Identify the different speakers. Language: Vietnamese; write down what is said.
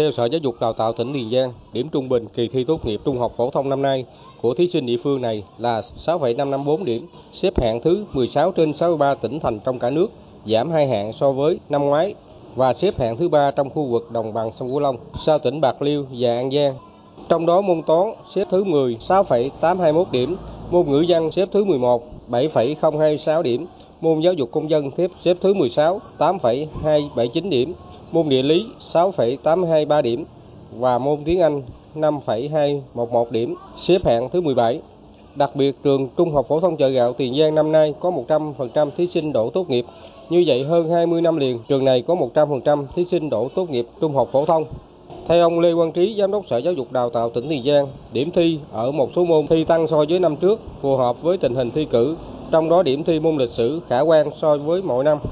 Speaker 1: Theo Sở Giáo dục Đào tạo tỉnh Tiền Giang, điểm trung bình kỳ thi tốt nghiệp trung học phổ thông năm nay của thí sinh địa phương này là 6,554 điểm, xếp hạng thứ 16 trên 63 tỉnh thành trong cả nước, giảm hai hạng so với năm ngoái và xếp hạng thứ ba trong khu vực đồng bằng sông Cửu Long sau tỉnh Bạc Liêu và An Giang. Trong đó môn toán xếp thứ 10 6,821 điểm, môn ngữ văn xếp thứ 11 7,026 điểm, môn giáo dục công dân xếp xếp thứ 16 8,279 điểm, môn địa lý 6,823 điểm và môn tiếng Anh 5,211 điểm, xếp hạng thứ 17. Đặc biệt, trường Trung học phổ thông chợ gạo Tiền Giang năm nay có 100% thí sinh đổ tốt nghiệp. Như vậy, hơn 20 năm liền, trường này có 100% thí sinh đổ tốt nghiệp trung học phổ thông. Theo ông Lê Quang Trí, Giám đốc Sở Giáo dục Đào tạo tỉnh Tiền Giang, điểm thi ở một số môn thi tăng so với năm trước, phù hợp với tình hình thi cử, trong đó điểm thi môn lịch sử khả quan so với mọi năm.